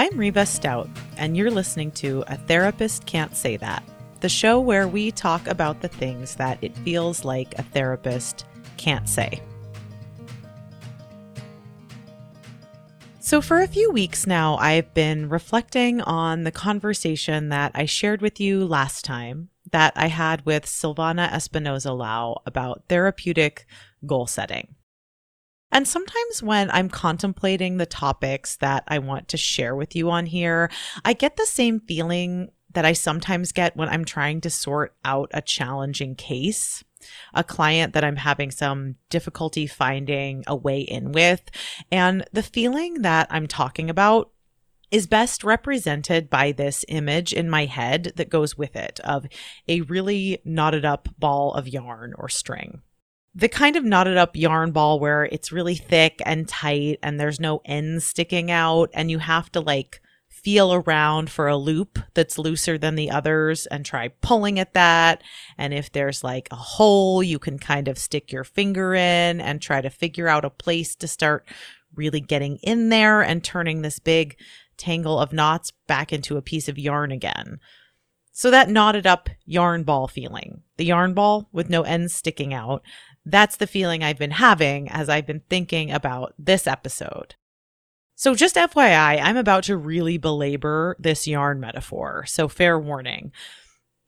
I'm Riva Stoudt, and you're listening to A Therapist Can't Say That, the show where we talk about the things that it feels like a therapist can't say. So, for a few weeks now, I've been reflecting on the conversation that I shared with you last time that I had with Silvana Espinoza Lau about therapeutic goal setting. And sometimes when I'm contemplating the topics that I want to share with you on here, I get the same feeling that I sometimes get when I'm trying to sort out a challenging case, a client that I'm having some difficulty finding a way in with. And the feeling that I'm talking about is best represented by this image in my head that goes with it of a really knotted up ball of yarn or string the kind of knotted up yarn ball where it's really thick and tight and there's no ends sticking out and you have to like feel around for a loop that's looser than the others and try pulling at that. And if there's like a hole, you can kind of stick your finger in and try to figure out a place to start really getting in there and turning this big tangle of knots back into a piece of yarn again. So that knotted up yarn ball feeling, the yarn ball with no ends sticking out, that's the feeling I've been having as I've been thinking about this episode. So, just FYI, I'm about to really belabor this yarn metaphor, so fair warning.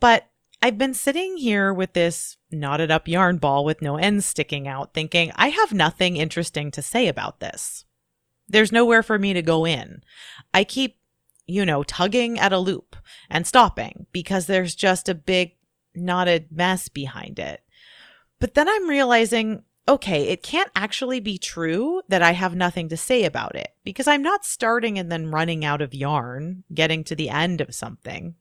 But I've been sitting here with this knotted up yarn ball with no ends sticking out, thinking, I have nothing interesting to say about this. There's nowhere for me to go in. I keep, you know, tugging at a loop and stopping because there's just a big knotted mess behind it. But then I'm realizing, okay, it can't actually be true that I have nothing to say about it because I'm not starting and then running out of yarn, getting to the end of something.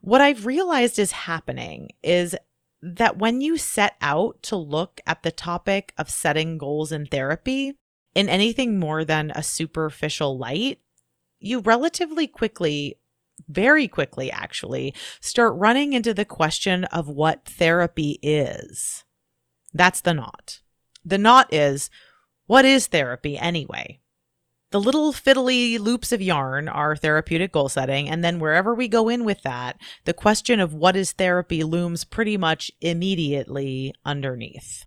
What I've realized is happening is that when you set out to look at the topic of setting goals in therapy in anything more than a superficial light, you relatively quickly very quickly, actually, start running into the question of what therapy is. That's the knot. The knot is what is therapy anyway? The little fiddly loops of yarn are therapeutic goal setting. And then wherever we go in with that, the question of what is therapy looms pretty much immediately underneath.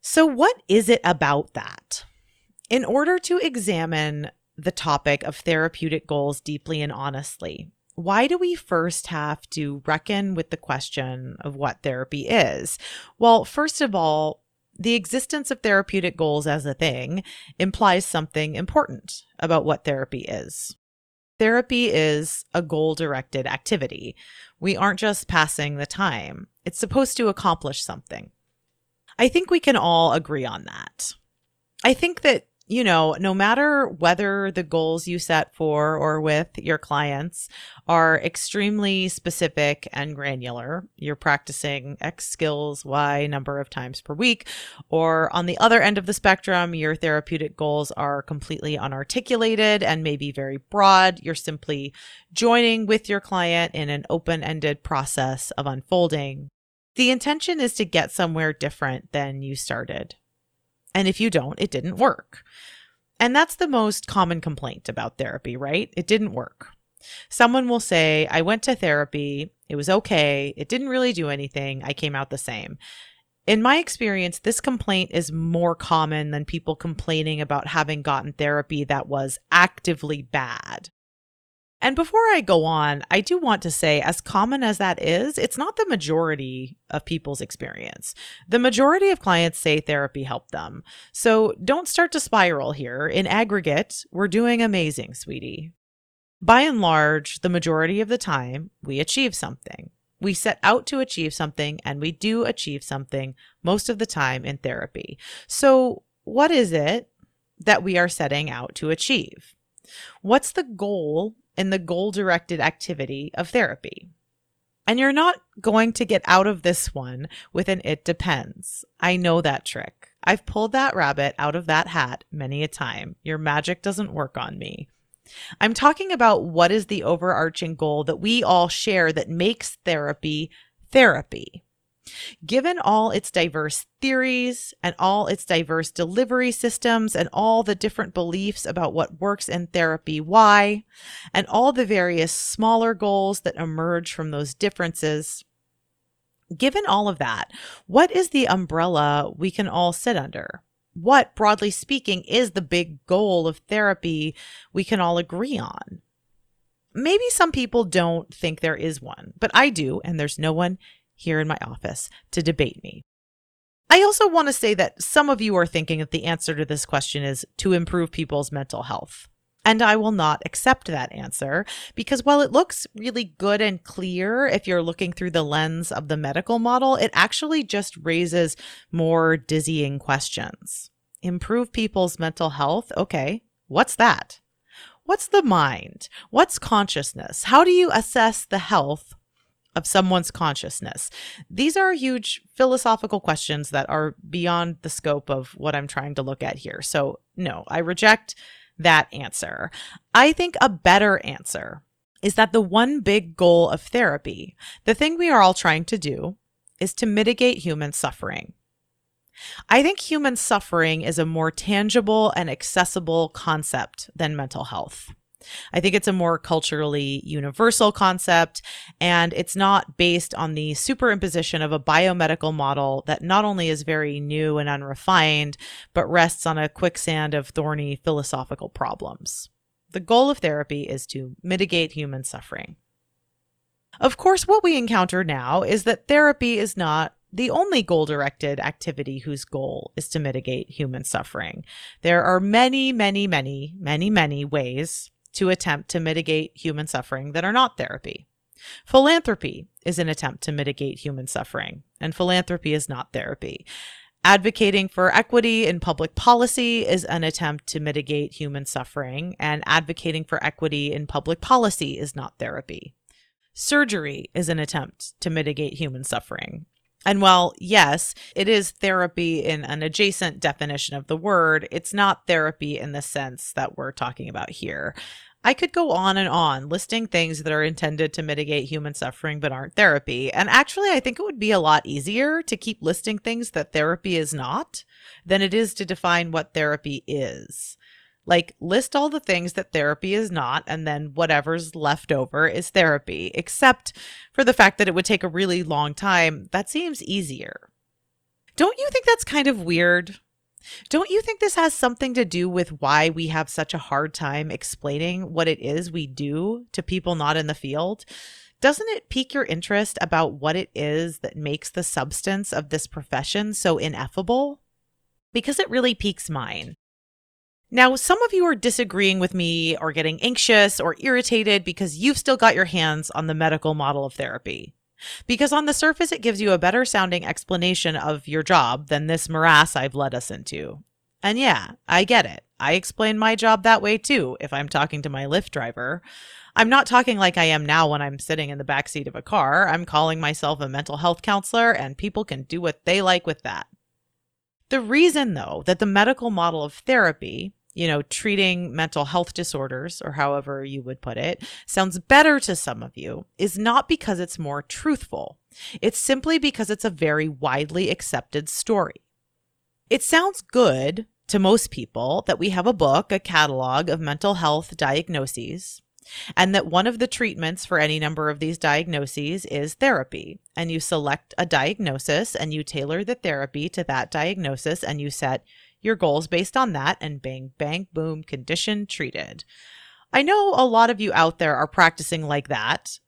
So, what is it about that? In order to examine the topic of therapeutic goals deeply and honestly. Why do we first have to reckon with the question of what therapy is? Well, first of all, the existence of therapeutic goals as a thing implies something important about what therapy is. Therapy is a goal directed activity. We aren't just passing the time, it's supposed to accomplish something. I think we can all agree on that. I think that you know, no matter whether the goals you set for or with your clients are extremely specific and granular, you're practicing X skills Y number of times per week, or on the other end of the spectrum, your therapeutic goals are completely unarticulated and maybe very broad. You're simply joining with your client in an open ended process of unfolding. The intention is to get somewhere different than you started. And if you don't, it didn't work. And that's the most common complaint about therapy, right? It didn't work. Someone will say, I went to therapy, it was okay, it didn't really do anything, I came out the same. In my experience, this complaint is more common than people complaining about having gotten therapy that was actively bad. And before I go on, I do want to say, as common as that is, it's not the majority of people's experience. The majority of clients say therapy helped them. So don't start to spiral here. In aggregate, we're doing amazing, sweetie. By and large, the majority of the time, we achieve something. We set out to achieve something and we do achieve something most of the time in therapy. So, what is it that we are setting out to achieve? What's the goal in the goal directed activity of therapy. And you're not going to get out of this one with an it depends. I know that trick. I've pulled that rabbit out of that hat many a time. Your magic doesn't work on me. I'm talking about what is the overarching goal that we all share that makes therapy therapy. Given all its diverse theories and all its diverse delivery systems and all the different beliefs about what works in therapy, why, and all the various smaller goals that emerge from those differences, given all of that, what is the umbrella we can all sit under? What, broadly speaking, is the big goal of therapy we can all agree on? Maybe some people don't think there is one, but I do, and there's no one here in my office to debate me. I also want to say that some of you are thinking that the answer to this question is to improve people's mental health. And I will not accept that answer because while it looks really good and clear if you're looking through the lens of the medical model, it actually just raises more dizzying questions. Improve people's mental health? Okay, what's that? What's the mind? What's consciousness? How do you assess the health of someone's consciousness? These are huge philosophical questions that are beyond the scope of what I'm trying to look at here. So, no, I reject that answer. I think a better answer is that the one big goal of therapy, the thing we are all trying to do, is to mitigate human suffering. I think human suffering is a more tangible and accessible concept than mental health. I think it's a more culturally universal concept, and it's not based on the superimposition of a biomedical model that not only is very new and unrefined, but rests on a quicksand of thorny philosophical problems. The goal of therapy is to mitigate human suffering. Of course, what we encounter now is that therapy is not the only goal directed activity whose goal is to mitigate human suffering. There are many, many, many, many, many ways to attempt to mitigate human suffering that are not therapy. Philanthropy is an attempt to mitigate human suffering, and philanthropy is not therapy. Advocating for equity in public policy is an attempt to mitigate human suffering, and advocating for equity in public policy is not therapy. Surgery is an attempt to mitigate human suffering. And while, yes, it is therapy in an adjacent definition of the word, it's not therapy in the sense that we're talking about here. I could go on and on listing things that are intended to mitigate human suffering but aren't therapy. And actually, I think it would be a lot easier to keep listing things that therapy is not than it is to define what therapy is. Like, list all the things that therapy is not, and then whatever's left over is therapy, except for the fact that it would take a really long time. That seems easier. Don't you think that's kind of weird? Don't you think this has something to do with why we have such a hard time explaining what it is we do to people not in the field? Doesn't it pique your interest about what it is that makes the substance of this profession so ineffable? Because it really piques mine. Now, some of you are disagreeing with me or getting anxious or irritated because you've still got your hands on the medical model of therapy. Because on the surface, it gives you a better sounding explanation of your job than this morass I've led us into. And yeah, I get it. I explain my job that way too if I'm talking to my Lyft driver. I'm not talking like I am now when I'm sitting in the back seat of a car. I'm calling myself a mental health counselor, and people can do what they like with that. The reason, though, that the medical model of therapy you know, treating mental health disorders, or however you would put it, sounds better to some of you is not because it's more truthful. It's simply because it's a very widely accepted story. It sounds good to most people that we have a book, a catalog of mental health diagnoses, and that one of the treatments for any number of these diagnoses is therapy. And you select a diagnosis and you tailor the therapy to that diagnosis and you set your goals based on that, and bang, bang, boom, condition treated. I know a lot of you out there are practicing like that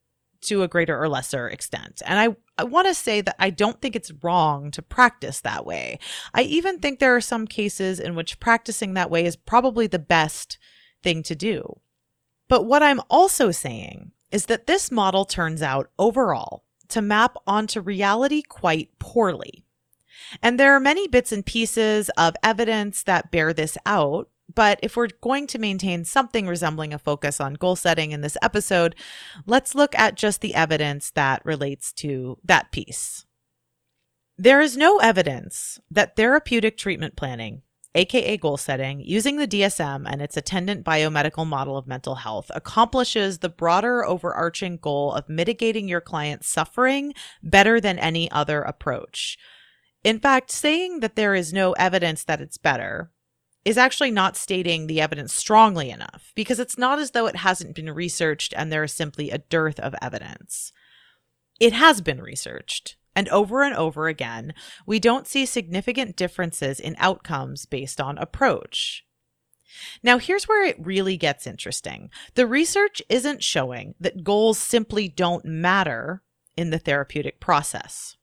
to a greater or lesser extent. And I, I want to say that I don't think it's wrong to practice that way. I even think there are some cases in which practicing that way is probably the best thing to do. But what I'm also saying is that this model turns out overall to map onto reality quite poorly. And there are many bits and pieces of evidence that bear this out. But if we're going to maintain something resembling a focus on goal setting in this episode, let's look at just the evidence that relates to that piece. There is no evidence that therapeutic treatment planning, aka goal setting, using the DSM and its attendant biomedical model of mental health accomplishes the broader overarching goal of mitigating your client's suffering better than any other approach. In fact, saying that there is no evidence that it's better is actually not stating the evidence strongly enough because it's not as though it hasn't been researched and there is simply a dearth of evidence. It has been researched. And over and over again, we don't see significant differences in outcomes based on approach. Now, here's where it really gets interesting. The research isn't showing that goals simply don't matter in the therapeutic process.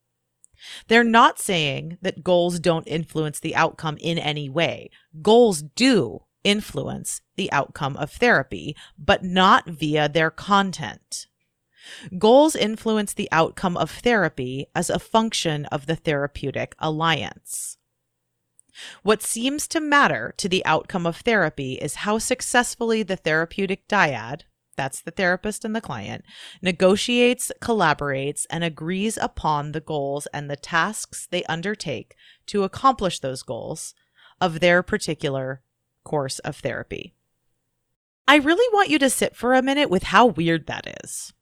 They're not saying that goals don't influence the outcome in any way. Goals do influence the outcome of therapy, but not via their content. Goals influence the outcome of therapy as a function of the therapeutic alliance. What seems to matter to the outcome of therapy is how successfully the therapeutic dyad, that's the therapist and the client, negotiates, collaborates, and agrees upon the goals and the tasks they undertake to accomplish those goals of their particular course of therapy. I really want you to sit for a minute with how weird that is.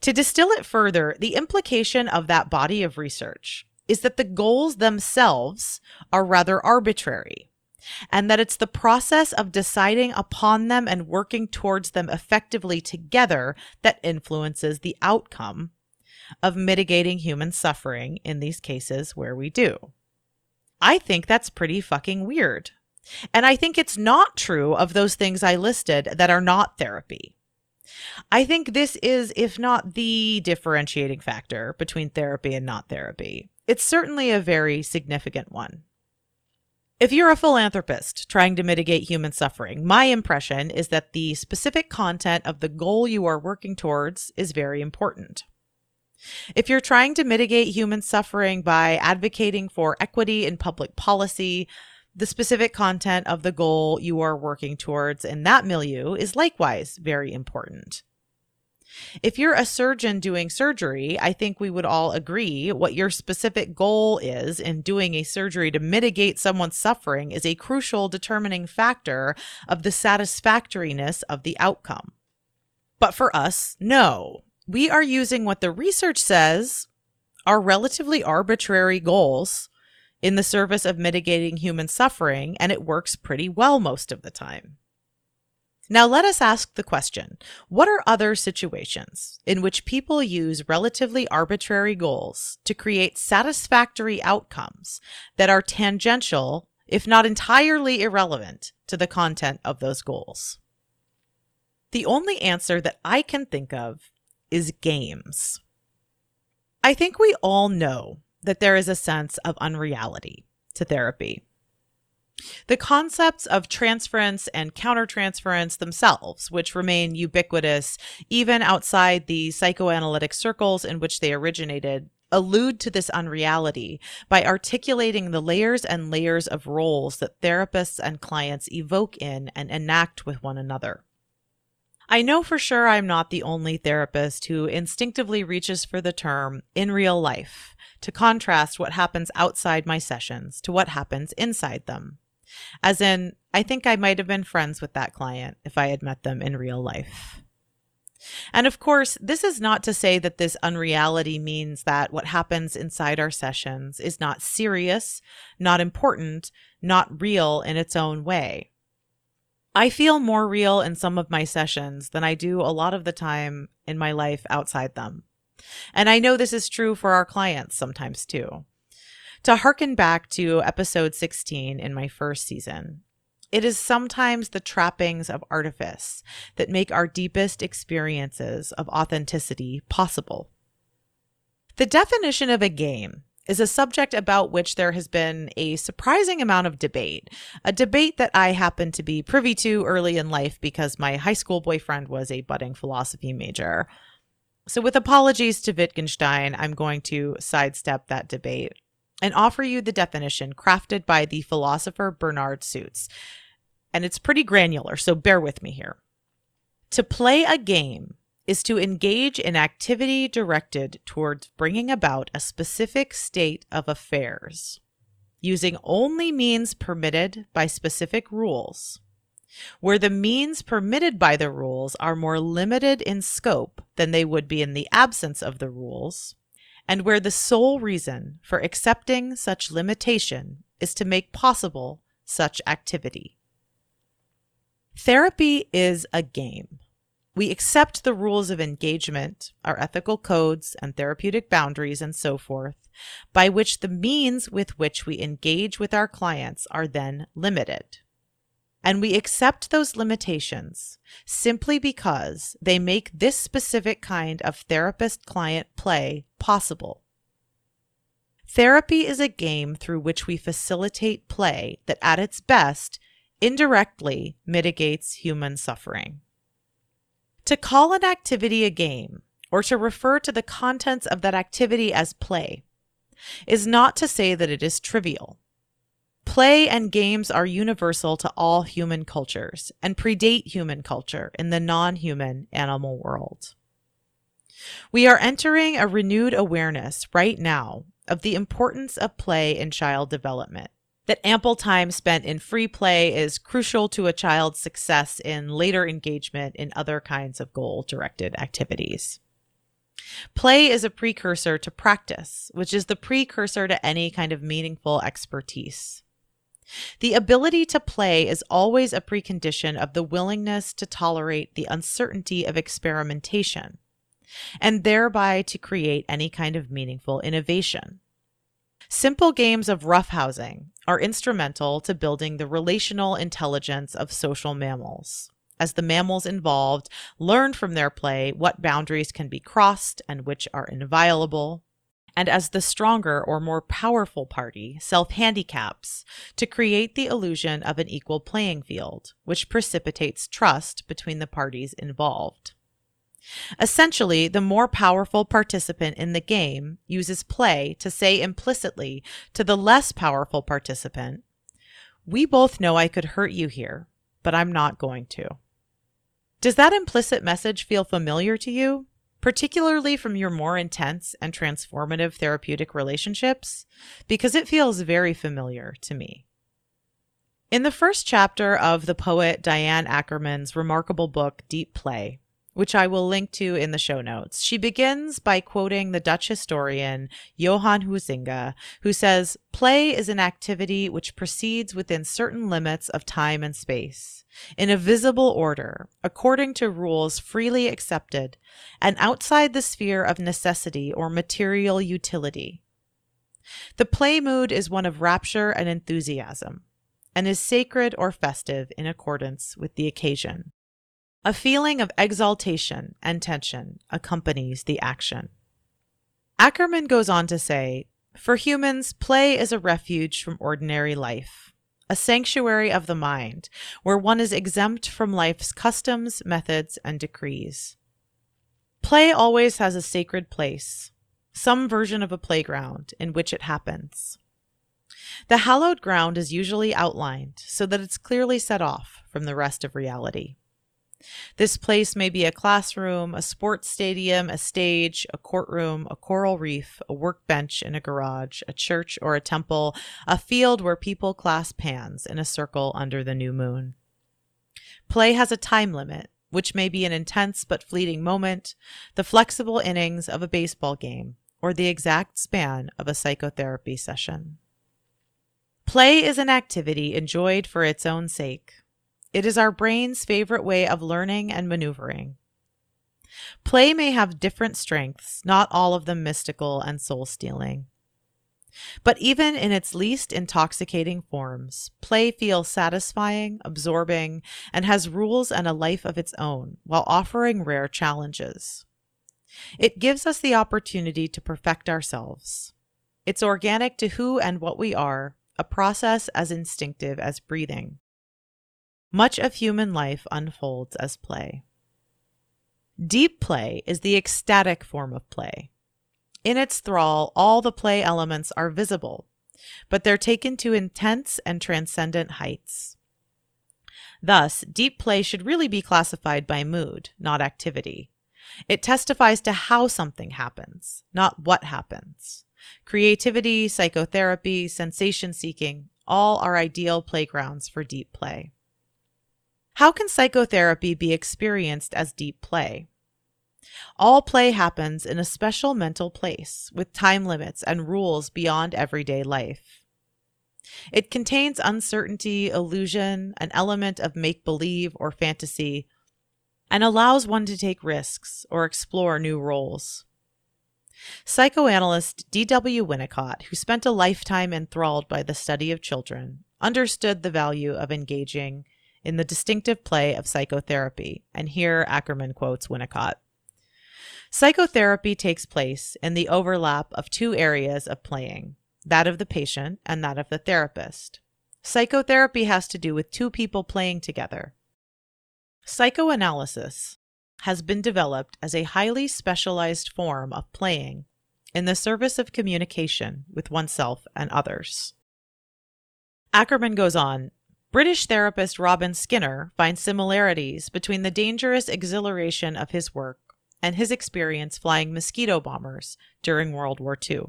To distill it further, the implication of that body of research is that the goals themselves are rather arbitrary, and that it's the process of deciding upon them and working towards them effectively together that influences the outcome of mitigating human suffering in these cases where we do. I think that's pretty fucking weird. And I think it's not true of those things I listed that are not therapy. I think this is, if not the differentiating factor between therapy and not therapy. It's certainly a very significant one. If you're a philanthropist trying to mitigate human suffering, my impression is that the specific content of the goal you are working towards is very important. If you're trying to mitigate human suffering by advocating for equity in public policy, the specific content of the goal you are working towards in that milieu is likewise very important. If you're a surgeon doing surgery, I think we would all agree what your specific goal is in doing a surgery to mitigate someone's suffering is a crucial determining factor of the satisfactoriness of the outcome. But for us, no. We are using what the research says are relatively arbitrary goals in the service of mitigating human suffering, and it works pretty well most of the time. Now, let us ask the question what are other situations in which people use relatively arbitrary goals to create satisfactory outcomes that are tangential, if not entirely irrelevant, to the content of those goals? The only answer that I can think of is games. I think we all know that there is a sense of unreality to therapy. The concepts of transference and countertransference themselves, which remain ubiquitous even outside the psychoanalytic circles in which they originated, allude to this unreality by articulating the layers and layers of roles that therapists and clients evoke in and enact with one another. I know for sure I'm not the only therapist who instinctively reaches for the term in real life to contrast what happens outside my sessions to what happens inside them. As in, I think I might have been friends with that client if I had met them in real life. And of course, this is not to say that this unreality means that what happens inside our sessions is not serious, not important, not real in its own way. I feel more real in some of my sessions than I do a lot of the time in my life outside them. And I know this is true for our clients sometimes too. To hearken back to episode 16 in my first season, it is sometimes the trappings of artifice that make our deepest experiences of authenticity possible. The definition of a game is a subject about which there has been a surprising amount of debate, a debate that I happen to be privy to early in life because my high school boyfriend was a budding philosophy major. So, with apologies to Wittgenstein, I'm going to sidestep that debate and offer you the definition crafted by the philosopher Bernard Suits. And it's pretty granular, so bear with me here. To play a game is to engage in activity directed towards bringing about a specific state of affairs. using only means permitted by specific rules, where the means permitted by the rules are more limited in scope than they would be in the absence of the rules, and where the sole reason for accepting such limitation is to make possible such activity. Therapy is a game. We accept the rules of engagement, our ethical codes and therapeutic boundaries, and so forth, by which the means with which we engage with our clients are then limited. And we accept those limitations simply because they make this specific kind of therapist client play possible. Therapy is a game through which we facilitate play that, at its best, indirectly mitigates human suffering. To call an activity a game, or to refer to the contents of that activity as play, is not to say that it is trivial. Play and games are universal to all human cultures and predate human culture in the non human animal world. We are entering a renewed awareness right now of the importance of play in child development. That ample time spent in free play is crucial to a child's success in later engagement in other kinds of goal directed activities. Play is a precursor to practice, which is the precursor to any kind of meaningful expertise. The ability to play is always a precondition of the willingness to tolerate the uncertainty of experimentation, and thereby to create any kind of meaningful innovation. Simple games of roughhousing are instrumental to building the relational intelligence of social mammals. As the mammals involved learn from their play what boundaries can be crossed and which are inviolable, and as the stronger or more powerful party self handicaps to create the illusion of an equal playing field, which precipitates trust between the parties involved. Essentially, the more powerful participant in the game uses play to say implicitly to the less powerful participant, We both know I could hurt you here, but I'm not going to. Does that implicit message feel familiar to you, particularly from your more intense and transformative therapeutic relationships? Because it feels very familiar to me. In the first chapter of the poet Diane Ackerman's remarkable book, Deep Play, which I will link to in the show notes. She begins by quoting the Dutch historian Johan Huizinga, who says, Play is an activity which proceeds within certain limits of time and space, in a visible order, according to rules freely accepted, and outside the sphere of necessity or material utility. The play mood is one of rapture and enthusiasm, and is sacred or festive in accordance with the occasion. A feeling of exaltation and tension accompanies the action. Ackerman goes on to say For humans, play is a refuge from ordinary life, a sanctuary of the mind, where one is exempt from life's customs, methods, and decrees. Play always has a sacred place, some version of a playground in which it happens. The hallowed ground is usually outlined so that it's clearly set off from the rest of reality. This place may be a classroom, a sports stadium, a stage, a courtroom, a coral reef, a workbench in a garage, a church or a temple, a field where people clasp hands in a circle under the new moon. Play has a time limit, which may be an intense but fleeting moment, the flexible innings of a baseball game, or the exact span of a psychotherapy session. Play is an activity enjoyed for its own sake, it is our brain's favorite way of learning and maneuvering. Play may have different strengths, not all of them mystical and soul stealing. But even in its least intoxicating forms, play feels satisfying, absorbing, and has rules and a life of its own while offering rare challenges. It gives us the opportunity to perfect ourselves. It's organic to who and what we are, a process as instinctive as breathing. Much of human life unfolds as play. Deep play is the ecstatic form of play. In its thrall, all the play elements are visible, but they're taken to intense and transcendent heights. Thus, deep play should really be classified by mood, not activity. It testifies to how something happens, not what happens. Creativity, psychotherapy, sensation seeking, all are ideal playgrounds for deep play. How can psychotherapy be experienced as deep play? All play happens in a special mental place with time limits and rules beyond everyday life. It contains uncertainty, illusion, an element of make believe or fantasy, and allows one to take risks or explore new roles. Psychoanalyst D.W. Winnicott, who spent a lifetime enthralled by the study of children, understood the value of engaging in the distinctive play of psychotherapy, and here Ackerman quotes Winnicott. Psychotherapy takes place in the overlap of two areas of playing that of the patient and that of the therapist. Psychotherapy has to do with two people playing together. Psychoanalysis has been developed as a highly specialized form of playing in the service of communication with oneself and others. Ackerman goes on British therapist Robin Skynner finds similarities between the dangerous exhilaration of his work and his experience flying mosquito bombers during World War II.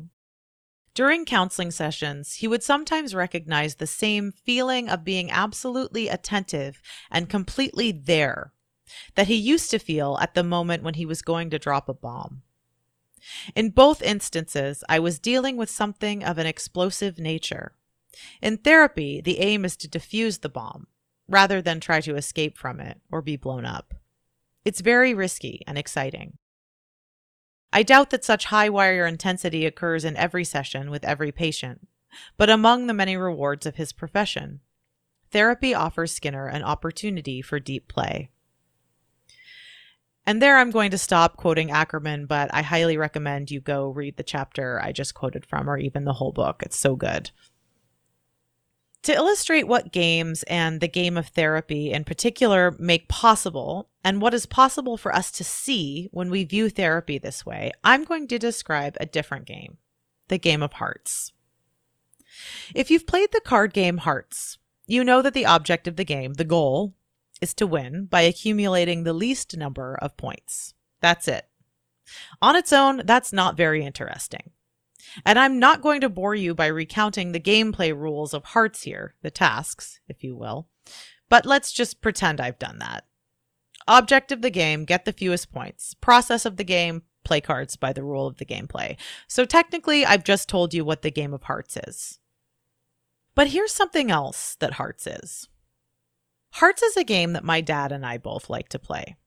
During counseling sessions, he would sometimes recognize the same feeling of being absolutely attentive and completely there that he used to feel at the moment when he was going to drop a bomb. In both instances, I was dealing with something of an explosive nature. In therapy, the aim is to defuse the bomb rather than try to escape from it or be blown up. It's very risky and exciting. I doubt that such high wire intensity occurs in every session with every patient, but among the many rewards of his profession, therapy offers Skynner an opportunity for deep play. And there I'm going to stop quoting Ackerman, but I highly recommend you go read the chapter I just quoted from or even the whole book. It's so good. To illustrate what games and the game of therapy in particular make possible, and what is possible for us to see when we view therapy this way, I'm going to describe a different game the game of hearts. If you've played the card game Hearts, you know that the object of the game, the goal, is to win by accumulating the least number of points. That's it. On its own, that's not very interesting. And I'm not going to bore you by recounting the gameplay rules of Hearts here, the tasks, if you will, but let's just pretend I've done that. Object of the game, get the fewest points. Process of the game, play cards by the rule of the gameplay. So technically, I've just told you what the game of Hearts is. But here's something else that Hearts is. Hearts is a game that my dad and I both like to play.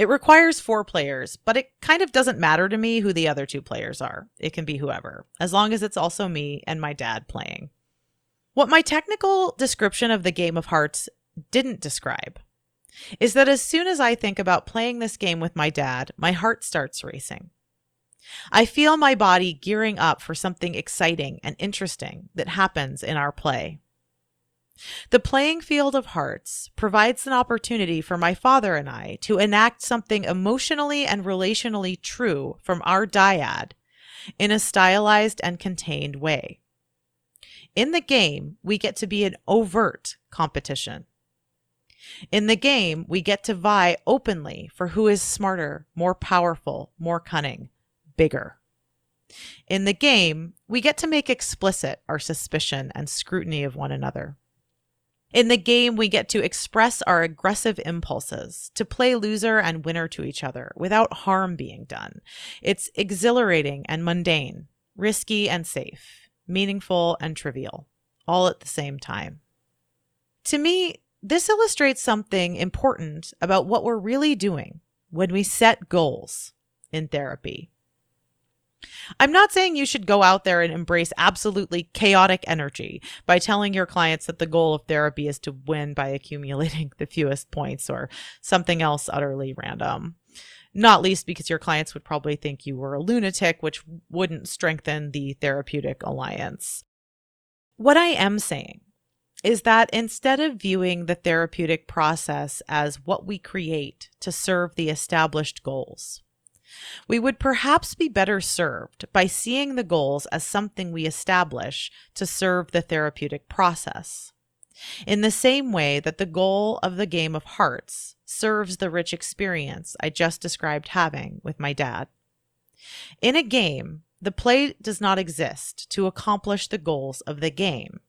It requires four players, but it kind of doesn't matter to me who the other two players are. It can be whoever, as long as it's also me and my dad playing. What my technical description of the game of hearts didn't describe is that as soon as I think about playing this game with my dad, my heart starts racing. I feel my body gearing up for something exciting and interesting that happens in our play. The playing field of hearts provides an opportunity for my father and I to enact something emotionally and relationally true from our dyad in a stylized and contained way. In the game, we get to be an overt competition. In the game, we get to vie openly for who is smarter, more powerful, more cunning, bigger. In the game, we get to make explicit our suspicion and scrutiny of one another. In the game, we get to express our aggressive impulses, to play loser and winner to each other without harm being done. It's exhilarating and mundane, risky and safe, meaningful and trivial, all at the same time. To me, this illustrates something important about what we're really doing when we set goals in therapy. I'm not saying you should go out there and embrace absolutely chaotic energy by telling your clients that the goal of therapy is to win by accumulating the fewest points or something else utterly random. Not least because your clients would probably think you were a lunatic, which wouldn't strengthen the therapeutic alliance. What I am saying is that instead of viewing the therapeutic process as what we create to serve the established goals, we would perhaps be better served by seeing the goals as something we establish to serve the therapeutic process. In the same way that the goal of the game of hearts serves the rich experience I just described having with my dad. In a game, The play does not exist to accomplish the goals of the game.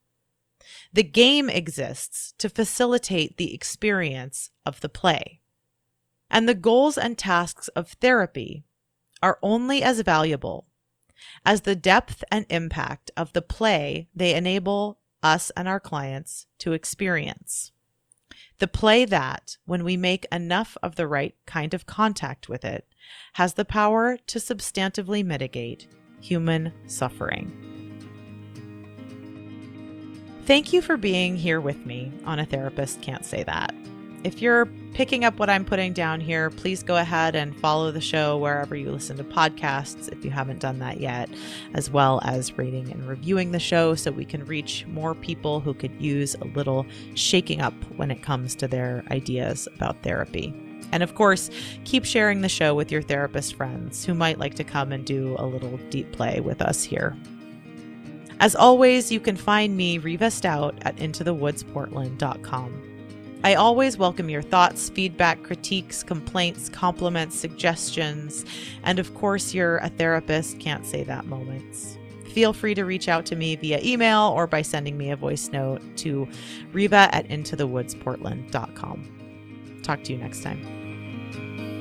The game exists to facilitate the experience of the play. And the goals and tasks of therapy are only as valuable as the depth and impact of the play they enable us and our clients to experience. The play that, when we make enough of the right kind of contact with it, has the power to substantively mitigate human suffering. Thank you for being here with me on A Therapist Can't Say That. If you're picking up what I'm putting down here, please go ahead and follow the show wherever you listen to podcasts if you haven't done that yet, as well as rating and reviewing the show so we can reach more people who could use a little shaking up when it comes to their ideas about therapy. And of course, keep sharing the show with your therapist friends who might like to come and do a little deep play with us here. As always, you can find me, Riva Stoudt, at intothewoodsportland.com. I always welcome your thoughts, feedback, critiques, complaints, compliments, suggestions, and of course, you're a therapist can't say that moments. Feel free to reach out to me via email or by sending me a voice note to riva at intothewoodsportland.com. Talk to you next time.